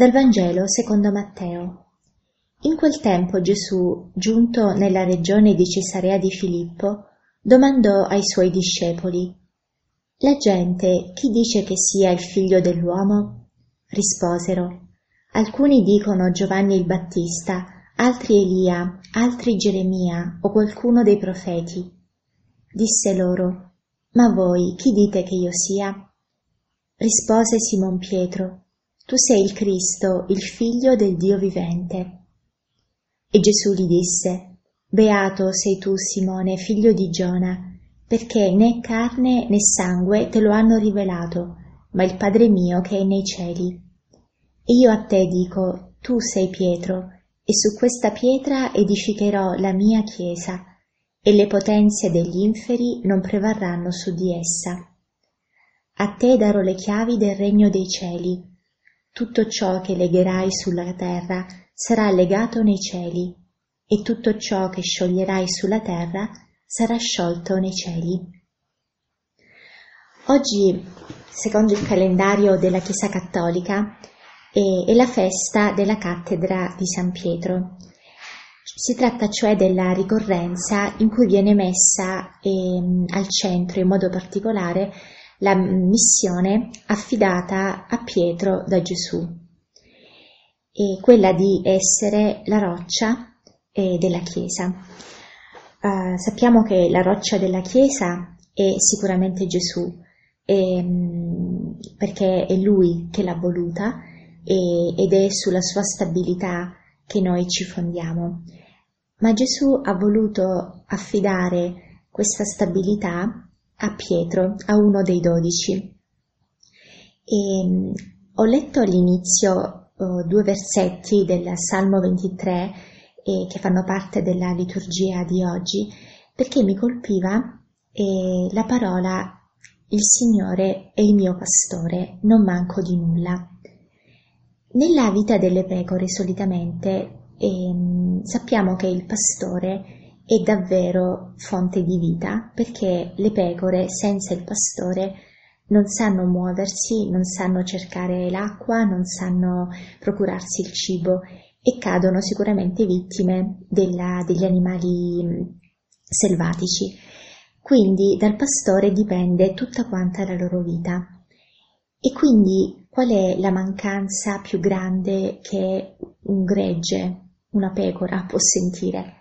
Dal Vangelo secondo Matteo. In quel tempo Gesù, giunto nella regione di Cesarea di Filippo, domandò ai suoi discepoli, La gente chi dice che sia il figlio dell'uomo? Risposero, Alcuni dicono Giovanni il Battista, altri Elia, altri Geremia o qualcuno dei profeti. Disse loro, Ma voi chi dite che io sia? Rispose Simon Pietro, Tu sei il Cristo, il figlio del Dio vivente. E Gesù gli disse, Beato sei tu, Simone, figlio di Giona, perché né carne né sangue te lo hanno rivelato, ma il Padre mio che è nei cieli. E io a te dico, tu sei Pietro, e su questa pietra edificherò la mia chiesa, e le potenze degli inferi non prevarranno su di essa. A te darò le chiavi del regno dei cieli. Tutto ciò che legherai sulla terra sarà legato nei cieli, e tutto ciò che scioglierai sulla terra sarà sciolto nei cieli. Oggi, secondo il calendario della Chiesa Cattolica, è, la festa della cattedra di San Pietro. Si tratta cioè della ricorrenza in cui viene messa eh, al centro in modo particolare la missione affidata a Pietro da Gesù, e quella di essere la roccia eh, della Chiesa. Uh, sappiamo che la roccia della Chiesa è sicuramente Gesù, ehm, perché è Lui che l'ha voluta e, ed è sulla sua stabilità che noi ci fondiamo. Ma Gesù ha voluto affidare questa stabilità a Pietro, a uno dei dodici. E mm, ho letto all'inizio oh, due versetti del Salmo 23 eh, che fanno parte della liturgia di oggi perché mi colpiva eh, la parola il Signore è il mio pastore, non manco di nulla. Nella vita delle pecore solitamente eh, sappiamo che il pastore è davvero fonte di vita perché le pecore senza il pastore non sanno muoversi, non sanno cercare l'acqua, non sanno procurarsi il cibo e cadono sicuramente vittime della, degli animali selvatici. Quindi dal pastore dipende tutta quanta la loro vita. E quindi qual è la mancanza più grande che un gregge, una pecora può sentire?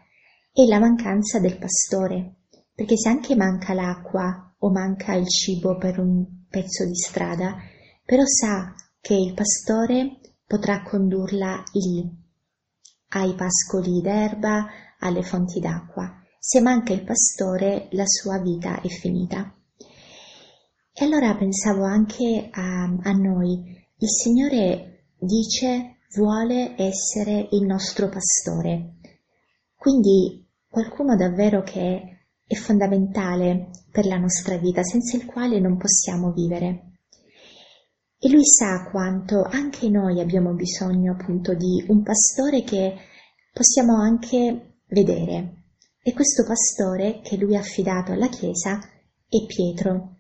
È la mancanza del pastore, perché se anche manca l'acqua o manca il cibo per un pezzo di strada, però sa che il pastore potrà condurla lì, ai pascoli d'erba, alle fonti d'acqua. Se manca il pastore, la sua vita è finita. E allora pensavo anche a, a noi. Il Signore dice vuole essere il nostro pastore. Quindi qualcuno davvero che è fondamentale per la nostra vita, senza il quale non possiamo vivere. E lui sa quanto anche noi abbiamo bisogno appunto di un pastore che possiamo anche vedere. E questo pastore che lui ha affidato alla Chiesa è Pietro.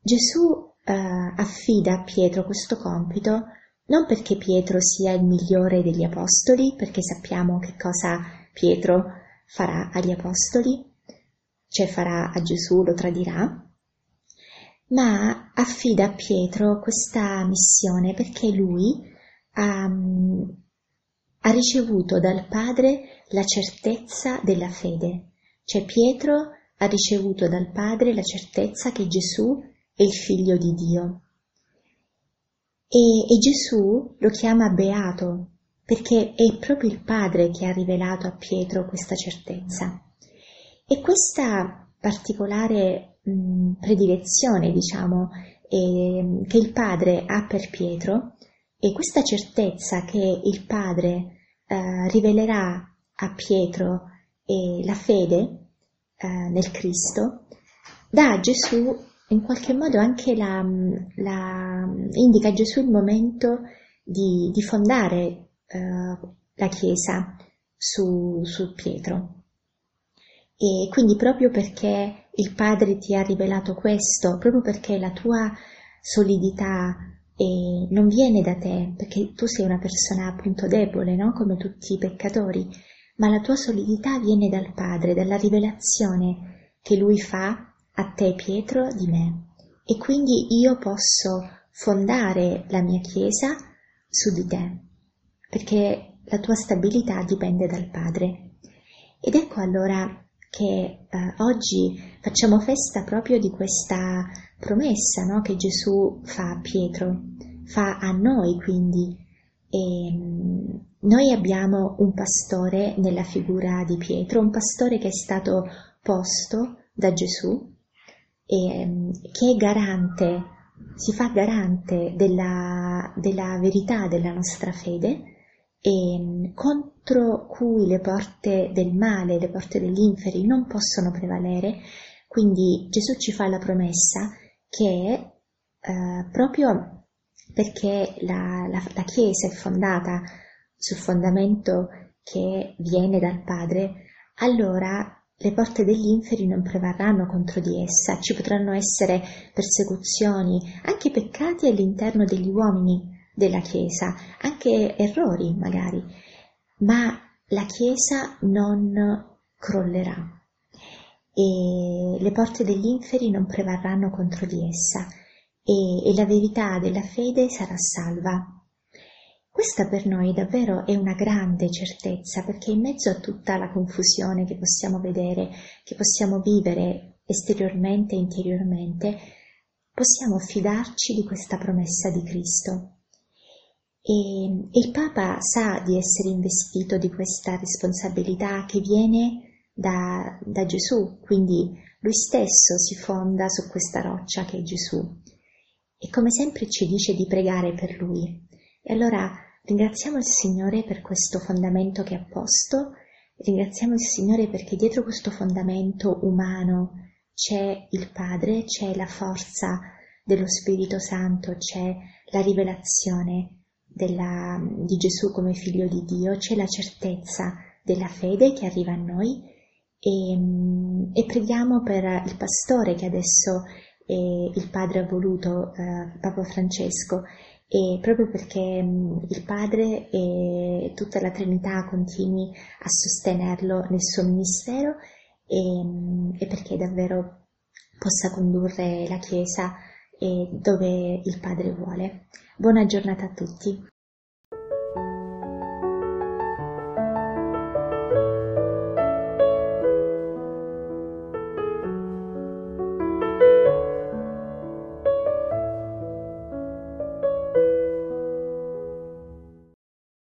Gesù eh, affida a Pietro questo compito non perché Pietro sia il migliore degli apostoli, perché sappiamo che cosa Pietro farà agli apostoli, cioè farà a Gesù, lo tradirà, ma affida a Pietro questa missione perché lui ha, ha ricevuto dal Padre la certezza della fede, cioè Pietro ha ricevuto dal Padre la certezza che Gesù è il figlio di Dio. E, e Gesù lo chiama beato perché è proprio il Padre che ha rivelato a Pietro questa certezza. E questa particolare mh, predilezione, diciamo, eh, che il Padre ha per Pietro e questa certezza che il Padre eh, rivelerà a Pietro e la fede eh, nel Cristo, dà a Gesù in qualche modo anche la, la, indica a Gesù il momento di, di fondare eh, la Chiesa su, su Pietro. E quindi proprio perché il Padre ti ha rivelato questo, proprio perché la tua solidità e non viene da te, perché tu sei una persona appunto debole, no? Come tutti i peccatori, ma la tua solidità viene dal Padre, dalla rivelazione che Lui fa a te, Pietro, di me. E quindi io posso fondare la mia Chiesa su di te, perché la tua stabilità dipende dal Padre. Ed ecco allora che eh, oggi facciamo festa proprio di questa promessa no? che Gesù fa a Pietro, fa a noi quindi. E, mm, noi abbiamo un pastore nella figura di Pietro, un pastore che è stato posto da Gesù e mm, che è garante, si fa garante della, della verità della nostra fede e mm, contro cui le porte del male, le porte degli inferi non possono prevalere, quindi Gesù ci fa la promessa che eh, proprio perché la, la, la Chiesa è fondata sul fondamento che viene dal Padre, allora le porte degli inferi non prevarranno contro di essa, ci potranno essere persecuzioni, anche peccati all'interno degli uomini, della Chiesa, anche errori magari, ma la Chiesa non crollerà. E le porte degli inferi non prevarranno contro di essa. E, e la verità della fede sarà salva. Questa per noi davvero è una grande certezza perché in mezzo a tutta la confusione che possiamo vedere, che possiamo vivere esteriormente e interiormente, possiamo fidarci di questa promessa di Cristo. E, il Papa sa di essere investito di questa responsabilità che viene da, da Gesù, quindi lui stesso si fonda su questa roccia che è Gesù. E come sempre ci dice di pregare per lui. E allora ringraziamo il Signore per questo fondamento che ha posto, ringraziamo il Signore perché dietro questo fondamento umano c'è il Padre, c'è la forza dello Spirito Santo, c'è la rivelazione della, di Gesù come figlio di Dio, c'è la certezza della fede che arriva a noi. E, e preghiamo per il pastore che adesso eh, il Padre ha voluto, eh, Papa Francesco, e proprio perché il Padre e tutta la Trinità continui a sostenerlo nel suo ministero e, e perché davvero possa condurre la Chiesa dove il Padre vuole. Buona giornata a tutti.